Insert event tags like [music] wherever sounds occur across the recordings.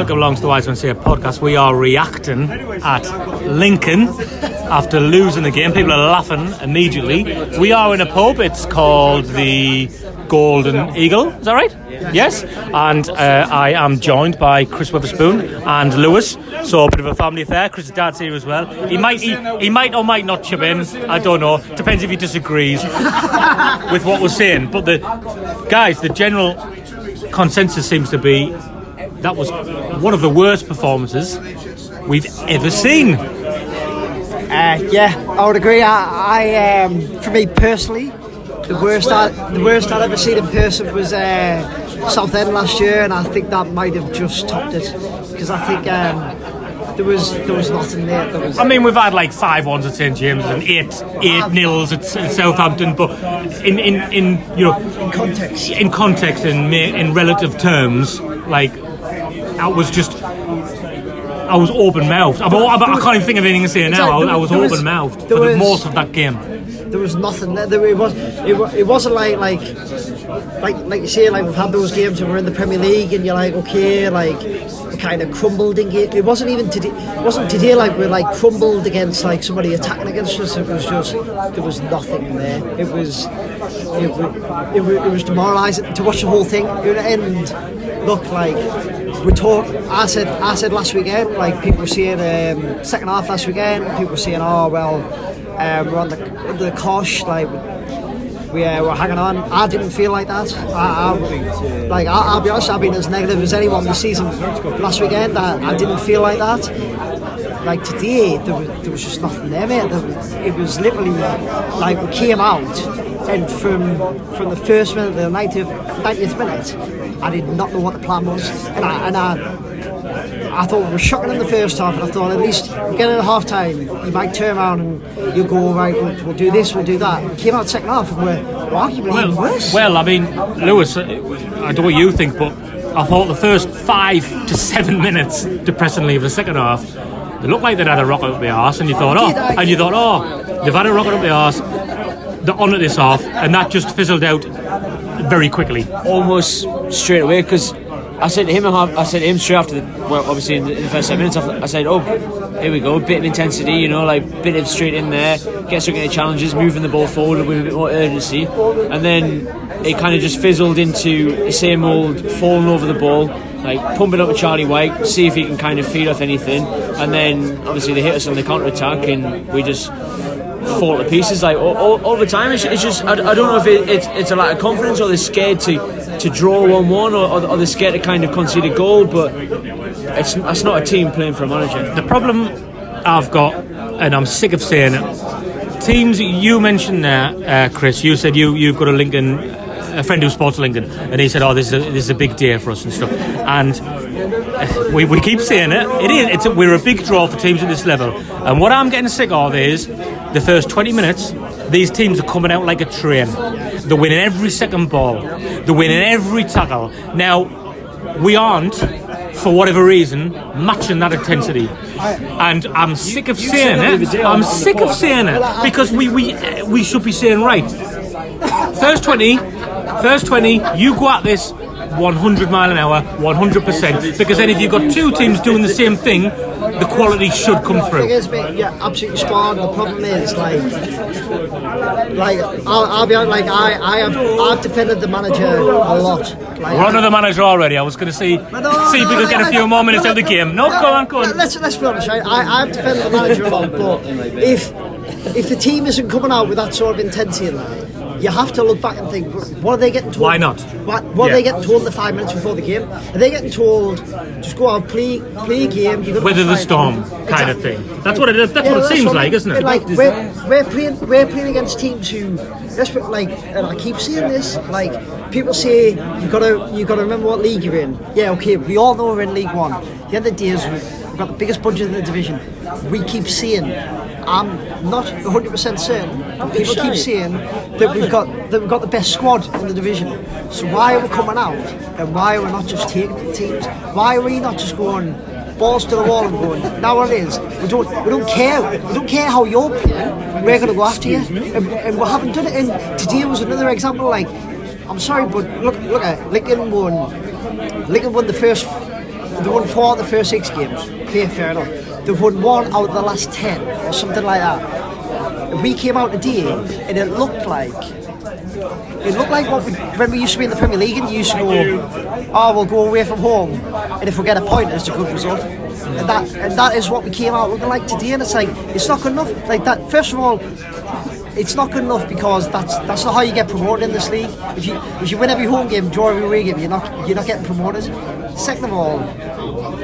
welcome along to the Wise Men Say podcast. We are reacting at Lincoln after losing the game. People are laughing immediately. We are in a pub. It's called the Golden Eagle. Is that right? Yes. And uh, I am joined by Chris Witherspoon and Lewis. So a bit of a family affair. Chris's dad's here as well. He might he, he might or might not chip in. I don't know. Depends if he disagrees [laughs] with what we're saying. But the guys, the general consensus seems to be that was one of the worst performances we've ever seen. Uh, yeah, I would agree. I, I um, for me personally, the worst I, the worst I'd ever seen in person was uh, Southend last year, and I think that might have just topped it because I think um, there was there was nothing there. there was, I mean, we've had like five ones at St James and eight eight nils at, at Southampton, but in, in, in you know in context. in context and ma- in relative terms, like I was just. I was open mouthed. I, I can't even think of anything to say now. I, I was was- open mouthed for the most of that game. there was nothing there. there it was it, it wasn't like like like like you say like we've had those games when we're in the Premier League and you're like okay like we kind of crumbled in game. It wasn't even today. It wasn't today like we're like crumbled against like somebody attacking against us. It was just there was nothing there. It was it, wa- it, it was demoralising to watch the whole thing and look like we talk. I said I said last weekend like people were saying um, second half last weekend people were saying oh well um, we're on the the cosh like we uh, were hanging on. I didn't feel like that. I, I, like I, I'll be honest, I've been as negative as anyone this season. Last weekend, I, I didn't feel like that. Like today, there was, there was just nothing there, mate. There was, it was literally like we came out, and from from the first minute, the 90th, 90th minute, I did not know what the plan was, and I and I. I thought we were shocking in the first half, and I thought at least we get at half time, you might turn around and you'll go, right, we'll, we'll do this, we'll do that. We came out second half and we're, we're arguably even worse. Well, I mean, Lewis, uh, I don't know what you think, but I thought the first five to seven minutes, depressingly, of the second half, they looked like they'd had a rocket up the arse, and you thought, oh, and you thought, oh, they've had a rocket up the arse, they're on at this half, and that just fizzled out very quickly. almost straight away because I said to him, I said to him straight after the well, obviously in the, in the first seven minutes, I said, "Oh, here we go, bit of intensity, you know, like bit of straight in there, get stuck into challenges, moving the ball forward with a bit more urgency," and then it kind of just fizzled into the same old falling over the ball. Like pumping up with Charlie Wyke, see if he can kind of feed off anything, and then obviously they hit us on the counter attack, and we just fall to pieces. Like all, all, all the time, it's, it's just I, I don't know if it, it's it's a lack of confidence or they're scared to to draw one one or, or they're scared to kind of concede a goal. But it's that's not a team playing for a manager. The problem I've got, and I'm sick of saying it, teams you mentioned there, uh, Chris. You said you you've got a Lincoln, a friend who supports Lincoln, and he said, "Oh, this is a, this is a big day for us and stuff." And [laughs] we, we keep seeing it. It is. It's a, we're a big draw for teams at this level. And what I'm getting sick of is the first 20 minutes. These teams are coming out like a train. They're winning every second ball. They're winning every tackle. Now we aren't, for whatever reason, matching that intensity. And I'm sick of the it. I'm sick of saying it because we we we should be saying right. First 20, first 20, you go at this 100 mile an hour, 100%. Because then if you've got two teams doing the same thing, the quality should come thing through. is, mate, yeah, absolutely spot on. The problem is, like, like I'll, I'll be honest, like I, I have, I've defended the manager a lot. Like, We're on the manager already. I was going to see, no, see if we could get a few more minutes no, out of the game. No, go on, go on. Let's let's be honest, right? I, I've defended the manager a lot, but [laughs] if if the team isn't coming out with that sort of intensity in there, you have to look back and think, what are they getting told? Why not? What, what Yeah. are they getting told the five minutes before the game? Are they getting told just go out play play a game? You're Weather the storm kind of thing. That's what it is. That's Yeah, what it seems what like, isn't it? Like we're, we're playing we're playing against teams who let's like and I keep saying this like people say you gotta you gotta remember what league you're in. Yeah, okay, we all know we're in League One. The other day is we've got the biggest budget in the division. We keep saying I'm not 100% certain. but People keep saying that we've got that we've got the best squad in the division. So why are we coming out and why are we not just taking teams? Why are we not just going balls to the wall and going, now what it is, we don't, we don't care, we don't care how you're playing, we're going to go after you. And, and we haven't done it. And today was another example, like, I'm sorry, but look, look at Lincoln won, Lincoln won the first they won four of the first six games. Okay, fair enough. They've won one out of the last ten or something like that. And we came out today and it looked like it looked like what we, when we used to be in the Premier League and you used to go, oh, we'll go away from home, and if we get a point, it's a good result. And that and that is what we came out looking like today. And it's like it's not good enough. Like that. First of all, it's not good enough because that's that's not how you get promoted in this league. If you if you win every home game, draw every away game, you're not you're not getting promoted. Second of all,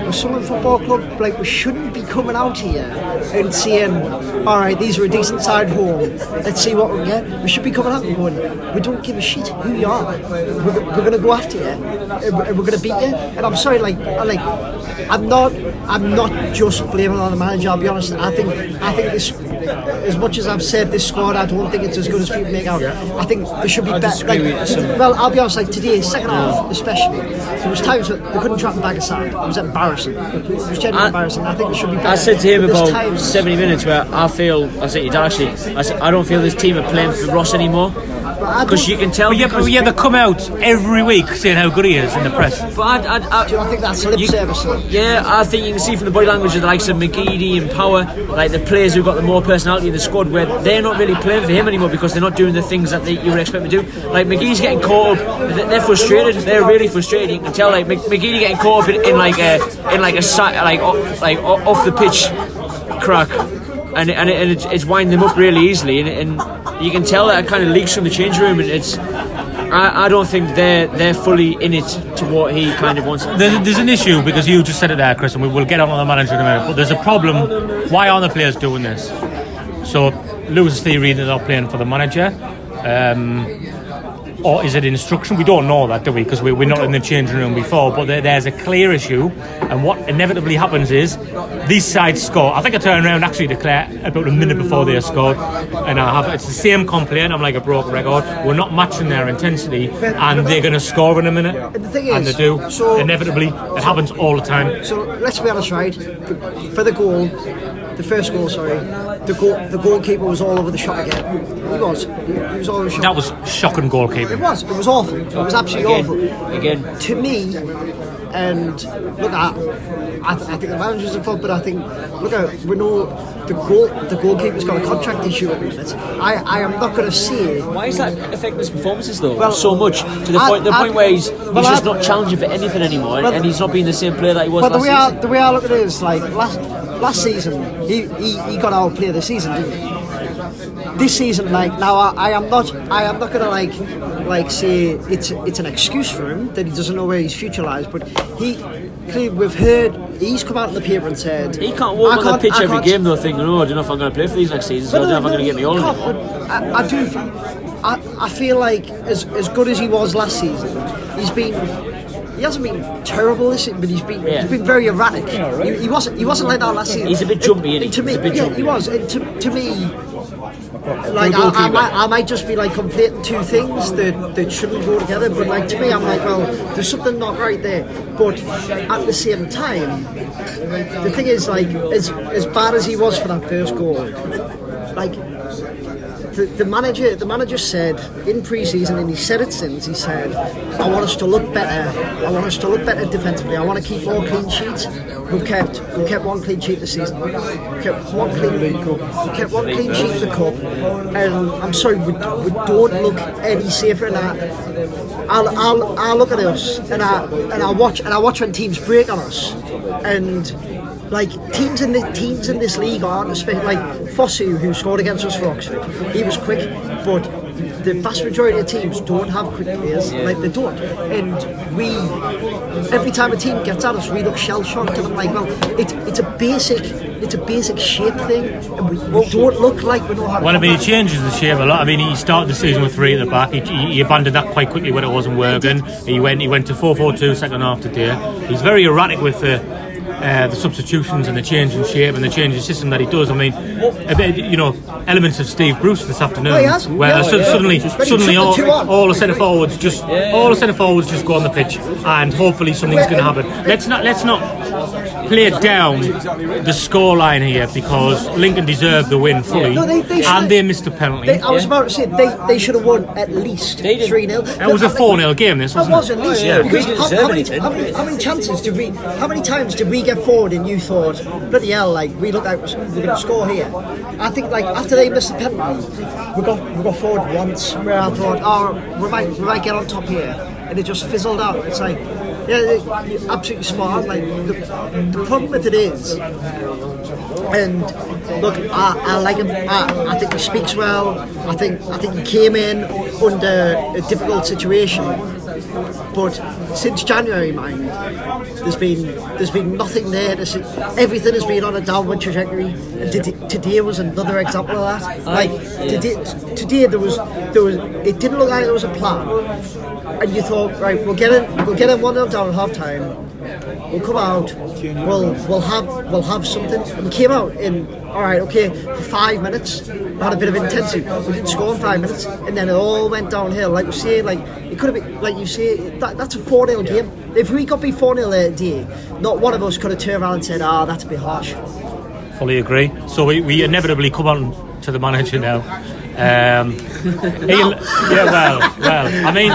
we're Sunderland Football Club, like we shouldn't be coming out here and saying, all right, these are a decent side home. Let's see what we get. We should be coming out and going, we don't give a shit who you are. We're, we're going to go after you we're, we're going to beat you. And I'm sorry, like, like, I'm not, I'm not just blaming on the manager. I'll be honest. I think, I think this, as much as I've said this squad, I don't think it's as good as people make out. I think there should be better. Like, well, I'll be honest. Like today, second half especially, there was times that they couldn't trap a bag of sand. It was embarrassing. It was genuinely embarrassing. I think there should be better. I said to him about times- 70 minutes where I feel, I said to actually, I said, I don't feel this team are playing for Ross anymore. I Because you can tell. But yeah, but because- yeah, they come out every week saying how good he is in the press. But I, I, I, Do you not think that's lip you- service? though? Yeah, I think you can see from the body language of the likes of McGeady and Power, like the players who've got the more personality in the squad, where they're not really playing for him anymore because they're not doing the things that they, you would expect them to do. Like McGee's getting caught up, they're they're frustrated. They're really frustrated. You can tell, like Mc- McGeady getting caught up in, in like a in like a si- like like off the pitch crack. And, and, it, and it's, it's winding them up really easily, and, and you can tell that it kind of leaks from the change room, and it's. I, I don't think they're they're fully in it to what he kind of wants. There's, there's an issue because you just said it there, Chris, and we will get on to the manager in a minute. But there's a problem. Why aren't the players doing this? So Lewis' theory they're not playing for the manager, um, or is it instruction? We don't know that, do we? Because we, we're not in the changing room before. But there, there's a clear issue, and what inevitably happens is these sides score. I think I turned around actually declare about a minute before they scored, and I have it's the same complaint. I'm like a broken record. We're not matching their intensity, and they're going to score in a minute, And the thing and they do. so- inevitably, it happens all the time. So let's be honest, right? For the goal, the first goal, sorry, the goal, the goalkeeper was all over the shot again. He was. He was all over the shot. That was shocking goalkeeper. It was. It was awful. It was absolutely Again, awful. again. To me, and look at, I, th- I think the manager's at fault, but I think look at we know the goal the goalkeeper's got a contract issue at the minute. I, I am not going to say Why is that affecting his performances though? Well, so much to the I- point, the I- point where he's, he's just I- not challenging for anything anymore, Well, and he's not being the same player that he was But the last way I, season. the way I look at it is like last last season he, he, he got our player of the season, didn't he? This season, like now, I, I am not I am not gonna like like say it's it's an excuse for him that he doesn't know where his future lies. But he clearly we've heard he's come out in the paper and said He can't walk I on can't- pitch I every game though, thinking, "Oh, I don't know if I'm going to play for these next season, so I don't know if I'm going to get me all you of can't, it." but I, I do. I, I feel like as as good as he was last season, he's been. He hasn't been terrible this season, but he's been Yeah. he's been very erratic. He, he wasn't he wasn't like that last season. He's a bit jumpy, isn't he? To me, He's a bit yeah, jumpy. he was. And to, to me, like I, I, might, I might just be like conflating two things that, that shouldn't go together. But like to me, I'm like, well, there's something not right there. But at the same time, the thing is, like, as as bad as he was for that first goal, like the, the manager the manager said in pre-season and he said it since he said I want us to look better. I want us to look better defensively. I want to keep more clean sheets. We've kept we've kept one clean sheet this season. We kept one clean we kept one clean sheet in the cup. And I'm sorry we, we don't look any safer than that. I'll, I'll, I'll look at us and I and I watch and I watch when teams break on us. And like teams in the teams in this league aren't especially like Fosu who scored against us for Oxford he was quick but the vast majority of teams don't have quick players like they don't and we every time a team gets at us we look shell shocked and I'm like well it, it's a basic it's a basic shape thing and we, don't look like we know how to Well, I mean, he changes the shape a lot. I mean, he started the season with three at the back. He, he, he abandoned that quite quickly when it wasn't working. He went he went to 4-4-2 second half today. He's very erratic with the uh, the substitutions and the change in shape and the change in system that he does. I mean, a bit, you know, elements of Steve Bruce this afternoon, Oh, where Yeah, su- yeah. suddenly, suddenly all, two on. all the centre forwards just, all the centre forwards just go on the pitch, and hopefully something's going to happen. Let's not, let's not play down the scoreline here because Lincoln deserved the win fully, No, they- they and they missed a penalty. They, I was about to say they, they should have won at least three 0 It was a 4-0 game, this, wasn't was it? at least. yeah. Because how, how, many, how, many, how many chances did we? How many times did we get forward and you thought, bloody hell, like we look like we're going to score here? I think like after they missed the penalty, we got we got forward once where I thought, oh, we might we might get on top here, and it just fizzled out. It's like. Yeah, you're absolutely smart. Like the, the problem with it is, and look, I, I like him. I, I think he speaks well. I think I think he came in under a difficult situation. But since January, mind, there's been there's been nothing there. There's, everything has been on a downward trajectory. And today, today was another example of that. Like today, today there was there was it didn't look like there was a plan. And you thought, right, we'll get in, we'll get in one 0 down at half time. We'll come out. We'll we'll have we'll have something. And we came out in all right, okay, for five minutes. We had a bit of intensity. We didn't score in five minutes, and then it all went downhill. Like you say, like it could have been, like you say, that, that's a four 0 game. If we got beat four 0 today, not one of us could have turned around and said, "Ah, that's a bit harsh." Fully agree. So we, we inevitably come on to the manager now. Um, Ian, yeah, well, well. I mean,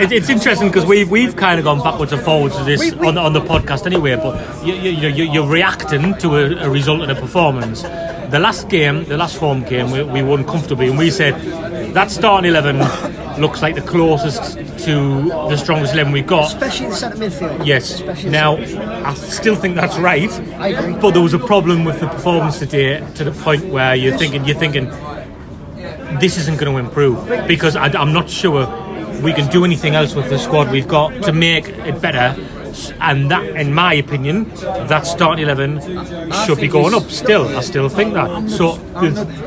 it, it's interesting because we've we've kind of gone backwards and forwards to this on, the, on the podcast anyway. But you, you, you, you- you're reacting to a, a result and a performance. The last game, the last home game, we, we won comfortably, and we said that starting eleven looks like the closest to the strongest eleven we've got. Especially in the centre midfield. Yes. Now, I still think that's right. I agree. But there was a problem with the performance today to the point where you're thinking, you're thinking, this isn't going to improve because I, am not sure we can do anything else with the squad we've got to make it better. S- And that, in my opinion, that starting eleven should be going up. Still, I still think that. So,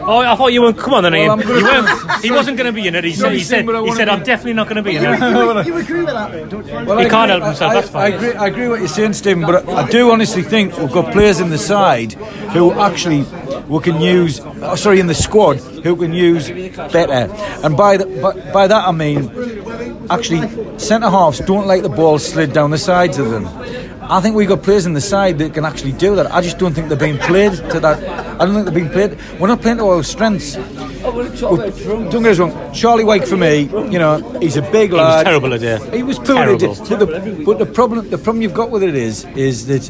oh, I thought you weren't. Come on, then, Ian. I'm gonna- You weren't. [laughs] He wasn't going to be in it. He said. He said. he said, I'm definitely not going to be in it." [laughs] you, you agree with that, though, don't you? Well, He I can't agree- help himself, I, that's fine. I agree. I agree what you're saying, Stephen. But I, I do honestly think we've got players in the side who actually we can use. oh, sorry, in the squad who can use better. And by the, by, by that I mean actually centre halves don't like the ball slid down the sides of them. I think we've got players in the side that can actually do that. I just don't think they're being played to that. I don't think they're being played. We're not playing to our strengths. Don't get us wrong. Charlie Wyke for me, you know, he's a big was lad. terrible today. He was poor. Terrible. But the, but the problem, the problem you've got with it is, is that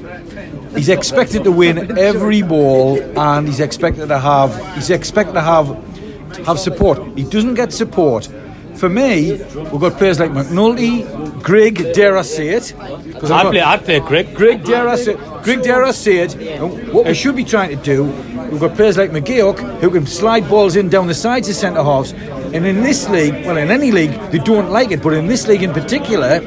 he's expected to win every ball, and he's expected to have, he's expected to have, have support. He doesn't get support. For me, we've got players like McNulty, Greg, dare I say it? 'Cause I've I'd play. I'd play Greg. Greg dare I say, Greg dare I say it. And what we should be trying to do, we've got players like McGeouch who can slide balls in down the sides of centre halves. And in this league, well, in any league, they don't like it, but in this league in particular,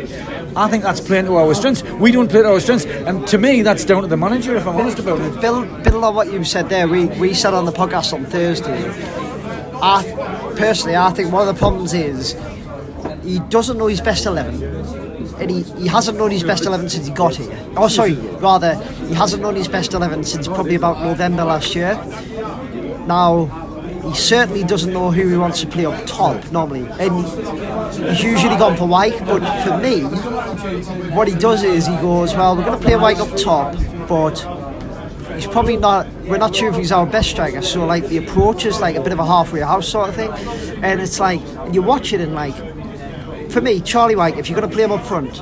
I think that's playing to our strengths. We don't play to our strengths, and to me, that's down to the manager. If I'm honest about it. Bill, build on what you said there. We we said on the podcast on Thursday. I personally, I think one of the problems is he doesn't know his best eleven, and he, he hasn't known his best eleven since he got here. Oh, sorry, rather he hasn't known his best eleven since probably about November last year. Now. He certainly doesn't know who he wants to play up top normally, and he's usually gone for Wyke. But for me, what he does is he goes, "Well, we're going to play Wyke up top, but he's probably not. We're not sure if he's our best striker. So like the approach is like a bit of a halfway house sort of thing, and it's like you watch it and like for me, Charlie Wyke, if you're going to play him up front,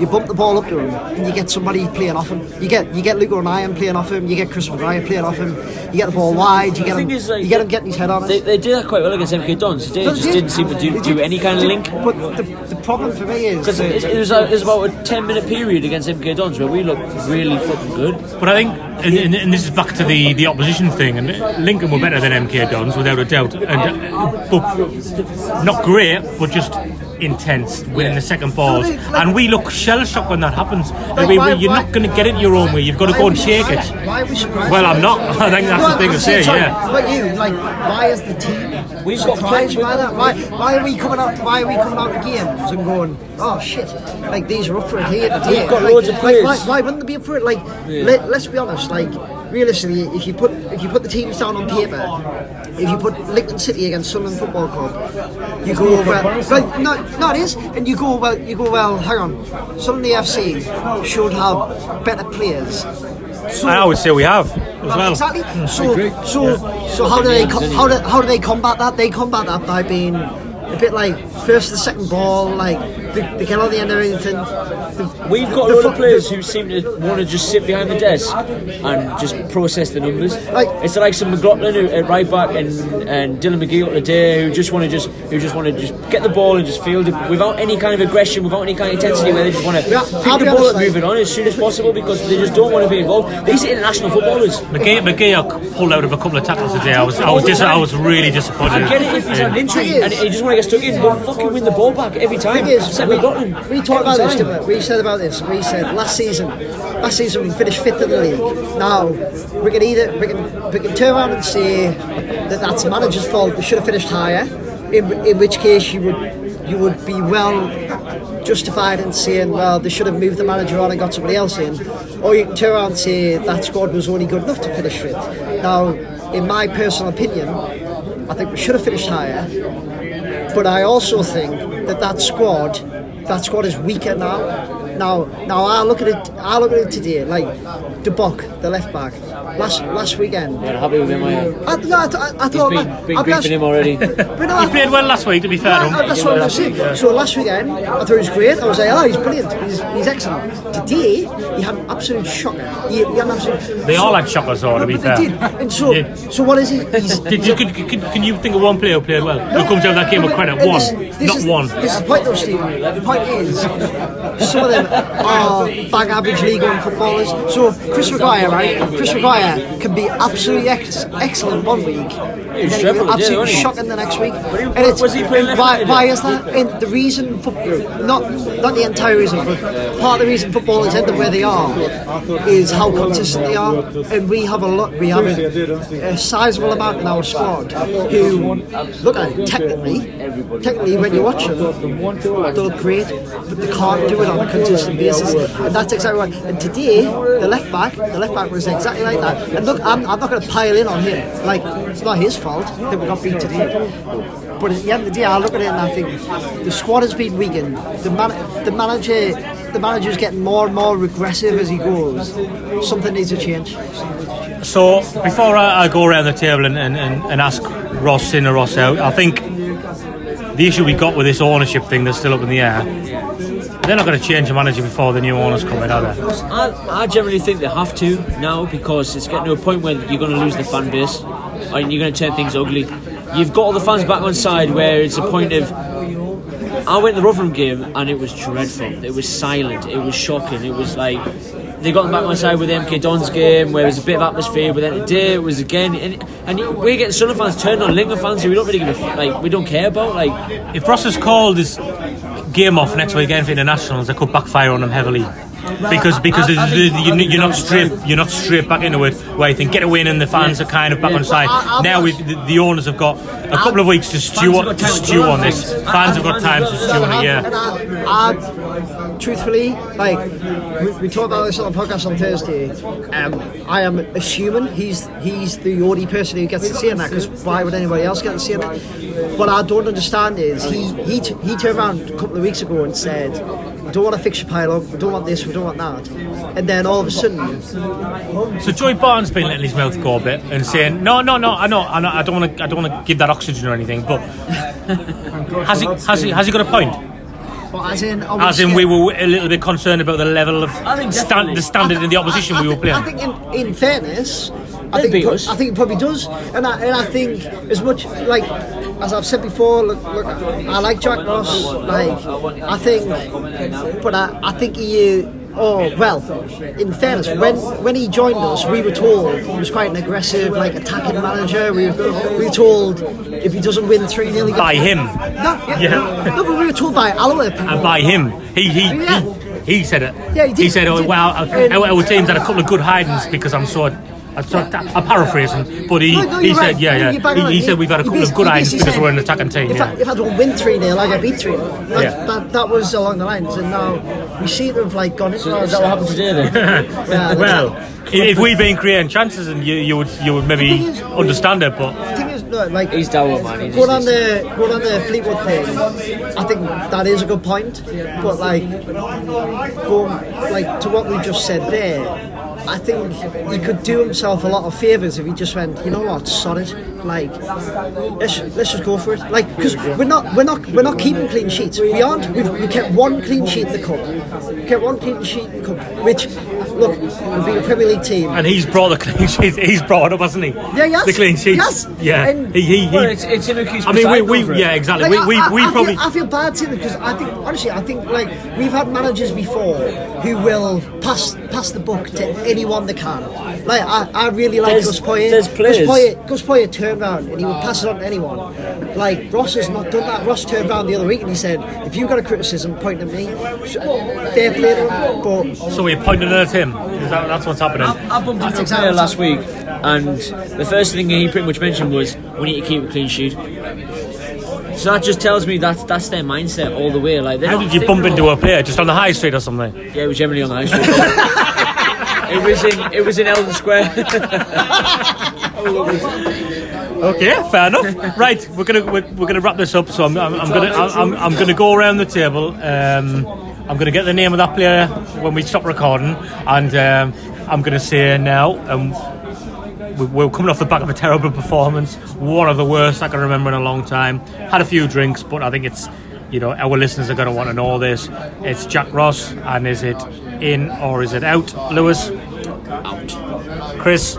you bump the ball up to him and you get somebody playing off him. You get you get Luke O'Nien playing off him. You get Chris McGuire playing off him. You get the ball wide. You get him. like, you get him getting his head on it. They, they did that quite well against MK Dons. They No, just they didn't seem to do, do any kind of link. But the, the problem for me is Because it, it, was a, it was about a 10 minute period against MK Dons where we looked really fucking good. But I think, and, and, and this is back to the, the opposition thing, and Lincoln were better than MK Dons, without a doubt. And, uh, but not great, but just intense, winning the second balls, they- like- and we look shell shocked when that happens. Like, we, why- you're why- not going to get it your own way. You've got to go and shake it. Why are we surprised? Well, I'm not. [laughs] I think that's the Well, thing to say. sorry, Yeah. But you, like, why is the team We've got surprised plenty- by that? Why, why are we coming out? Why are we coming out of games and going, oh shit, like these are up for it here today? We've got like, loads of like, players. why, why wouldn't they be up for it? Like, let, let's be honest. Like, realistically, if you put if you put the teams down on paper, if you put Lincoln City against Sunderland Football Club, you go well. Right, no, no, it is, and you go well. You go well. Hang on, Sunderland FC should have better players. So, I would say we have as well. Exactly. Hmm. So, so, so how do they co- how do, how do they combat that? They combat that by being a bit like first to second ball, like they, they get on the end of anything. The- We've got a the lot fu- of players who seem to want to just sit behind the desk and just process the numbers. Like- it's like some McLaughlin who, at right back and and Dylan McGeouch today who just want to just who just want to just get the ball and just field it without any kind of aggression, without any kind of intensity, where they just want to Yeah, pick the ball honest, and like- move it on as soon as possible because they just don't want to be involved. These are international footballers. McGee, McGee pulled out of a couple of tackles today. I was, I was, dis- I was really disappointed. I get it if he's had an um, injury and he just want to get stuck in, but fucking win the ball back every time. is, We, we talked about this, didn't we? We said about this. We said last season, last season we finished fifth in the league. Now we can either we can we can turn around and say that that's the manager's fault. We should have finished higher. In, in which case you would you would be well justified in saying, well, they should have moved the manager on and got somebody else in. Or you can turn around and say that squad was only good enough to finish fifth. Now, in my personal opinion, I think we should have finished higher. But I also think that that squad, that squad is weaker now. Now, now I look at it. I look at it today. Like De Bock, the left back, last last weekend. You're happy with him, are you? I, no, I, I, I thought. been, man, been I'll be griefing him already. [laughs] But no, He played well last week, to be fair to no, that's what I'm going to. So last weekend, I thought he was great. I was like, oh, he's brilliant. He's, he's excellent. Today, he had an absolute shocker. He, he had an absolute. They all had shockers, though, to be but fair. Did. And so, Yeah. so what is he? He's, [laughs] Did you, could, could, can you think of one player who played well? Who comes out of that game with credit? One, this- this not is, one. This is the point though, Stephen. The point is, some of them are bag average League One footballers. So Chris Maguire, right? Chris Maguire can be absolutely ex- excellent one week. and then dreadful, absolutely yeah, shocking the next week. And it's, was he playing why, why is that? And the reason, for, not not the entire reason, but part of the reason footballers end up where they are is how consistent they are. And we have a lot. We have a, a sizable amount in our squad who look at it technically. Technically, when you watch them, they look great, but they can't do it on a consistent basis. And that's exactly right. And today, the left back, the left back was exactly like that. And look, I'm, I'm not going to pile in on him. Like it's not his fault that we got beat today. But at the end of the day, I look at it and I think the squad has been weakened. The man, the manager, the manager's getting more and more regressive as he goes. Something needs to change. So before I, I go around the table and, and, and, and ask Ross in or Ross out, I think the issue we got with this ownership thing that's still up in the air, they're not going to change the manager before the new owners come in, are they? I, I generally think they have to now because it's getting to a point where you're going to lose the fan base and you're going to turn things ugly. You've got all the fans back on side where it's a point of. I went to the Rotherham game and it was dreadful. It was silent. It was shocking. It was like they got them back on side with the MK Dons game where there was a bit of atmosphere. But then today it was again, and, and we're getting Sunderland fans turned on Lincoln fans who we don't really give a, like we don't care about. Like If Ross has called his game off next weekend for internationals, that could backfire on them heavily. Because because I- I you're not straight you're not straight back into it where you think get a win and the fans are kind of back on side. I- Now we the, the owners have got a couple of weeks to stew on, to stew on this. Fans have got time to stew on it. Yeah. I, I, truthfully, like we, we talked about this on the podcast on Thursday. Um, I am assuming he's he's the only person who gets to see that because why would anybody else get to see that? What I don't understand is he he t- he turned around a couple of weeks ago and said. We don't want a fixture pile up, we don't want this, we don't want that. And then all of a sudden, So Joey Barton's been letting his mouth go a bit and saying, "No, no, no, I know, I know, I don't want to, I don't want to give that oxygen or anything." But [laughs] has he, has he, has he got a point? But as in, we As in, we were a little bit concerned about the level of I think stand, the standard in the opposition I, I, we were playing. I think, in, in fairness, I They'd think, it pro- I think it probably does, and I, and I think as much like as I've said before, look, look I like Jack Ross. Like I think, but I, I think he Oh well, in fairness, when when he joined us, we were told he was quite an aggressive, like attacking manager. We were, we were told if he doesn't win three 0 By him. No, yeah, Yeah. no, but we were told by Alloa. And by him. He he Yeah. he, he said it. Yeah, he did, he said, he "Oh did. wow, uh, And- our, our team's had a couple of good hidings because I'm so." I'm, so, I'm paraphrasing, but he, No, no, he you're said, right. yeah, yeah. He, he said we've had a couple of good he because said, we're an attacking team. If, I, Yeah. if I don't win 3 0, I get beat 3 0. That, Yeah. that, that was along the lines, and now we seem to have like gone into Is that what happened today then? [laughs] Yeah, Well, if we've been creating chances, and you, you would you would maybe is- understand it, but the thing is, no, like, He's down, man. He Going on just, the going on the Fleetwood thing, I think that is a good point. But like going like to what we just said there, I think he could do himself a lot of favours if he just went, you know what, sod it. Like let's let's just go for it. Like because we're not we're not we're not keeping clean sheets. We aren't. We've, we kept one clean sheet in the cup. We kept one clean sheet in the cup, which look, we've been a Premier League team. and he's brought the clean sheets. [laughs] He's brought it up, hasn't he? Yeah, yes. The clean sheets. Yes. Yeah. And- he, he, he, well, it's, it's him who I mean, we, presiding we yeah, exactly. Like, we we, I, we I, probably. I feel, I feel bad too because I think honestly I think like we've had managers before who will pass pass the book to anyone they can. Like I, I really like There's- Gus Poyet. there's players- Gus Poyet, Gus Poyet turned around and he would pass it on to anyone. Like Ross has not done that. Ross turned around the other week and he said, "If you've got a criticism, point at me." Fair play but so we pointed it at him. Is that, that's what's happening. I bumped into a player last week, and the first thing he pretty much mentioned was we need to keep a clean sheet. So that just tells me that that's their mindset all the way. Like, How did you bump into a player just on the high street or something? Yeah, it was generally on the high street. [laughs] it was in it was in Eldon Square. [laughs] Okay, fair enough. Right, we're gonna we're, we're gonna wrap this up. So I'm, I'm, I'm gonna I'm, I'm gonna go around the table. Um, I'm gonna get the name of that player when we stop recording, and um, I'm gonna say now. Um, we- we're coming off the back of a terrible performance, one of the worst I can remember in a long time. Had a few drinks, but I think it's you know our listeners are going to want to know this. It's Jack Ross, and is it in or is it out, Lewis? Out. Chris.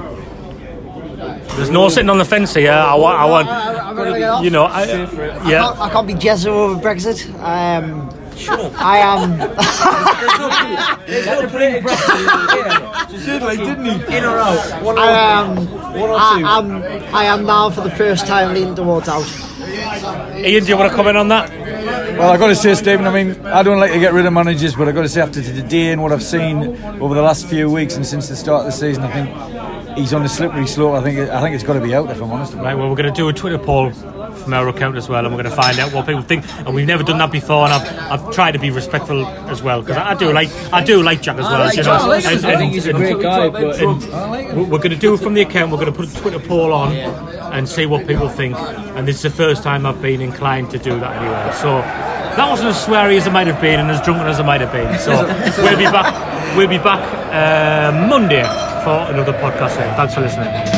There's no sitting on the fence here. I want, I want, I'm gonna get off. you know, I, I can't, yeah. I can't be Jezza over Brexit. Um, I am. There's no Did like, didn't he? in or out? One or I am. One or I two. am. I am now for the first time leaning towards out. Ian, do you want to comment on that? Well, I've got to say, Stephen. I mean, I don't like to get rid of managers, but I've got to say, after today and what I've seen over the last few weeks and since the start of the season, I think he's on a slippery slope. I think I think it's got to be out. If I'm honest. Right, well, we're going to do a Twitter poll from our account as well, and we're going to find out what people think. And we've never done that before, and I've, I've tried to be respectful as well because I, I do like I do like Jack as well. like you know, I like him. I think he's a great guy, but- and we're we're going to do it from the account. We're going to put a Twitter poll on and see what people think. And this is the first time I've been inclined to do that anyway. So that wasn't as sweary as it might have been, and as drunken as it might have been. So we'll be back. We'll be back uh, Monday for another podcast. Then. Thanks for listening.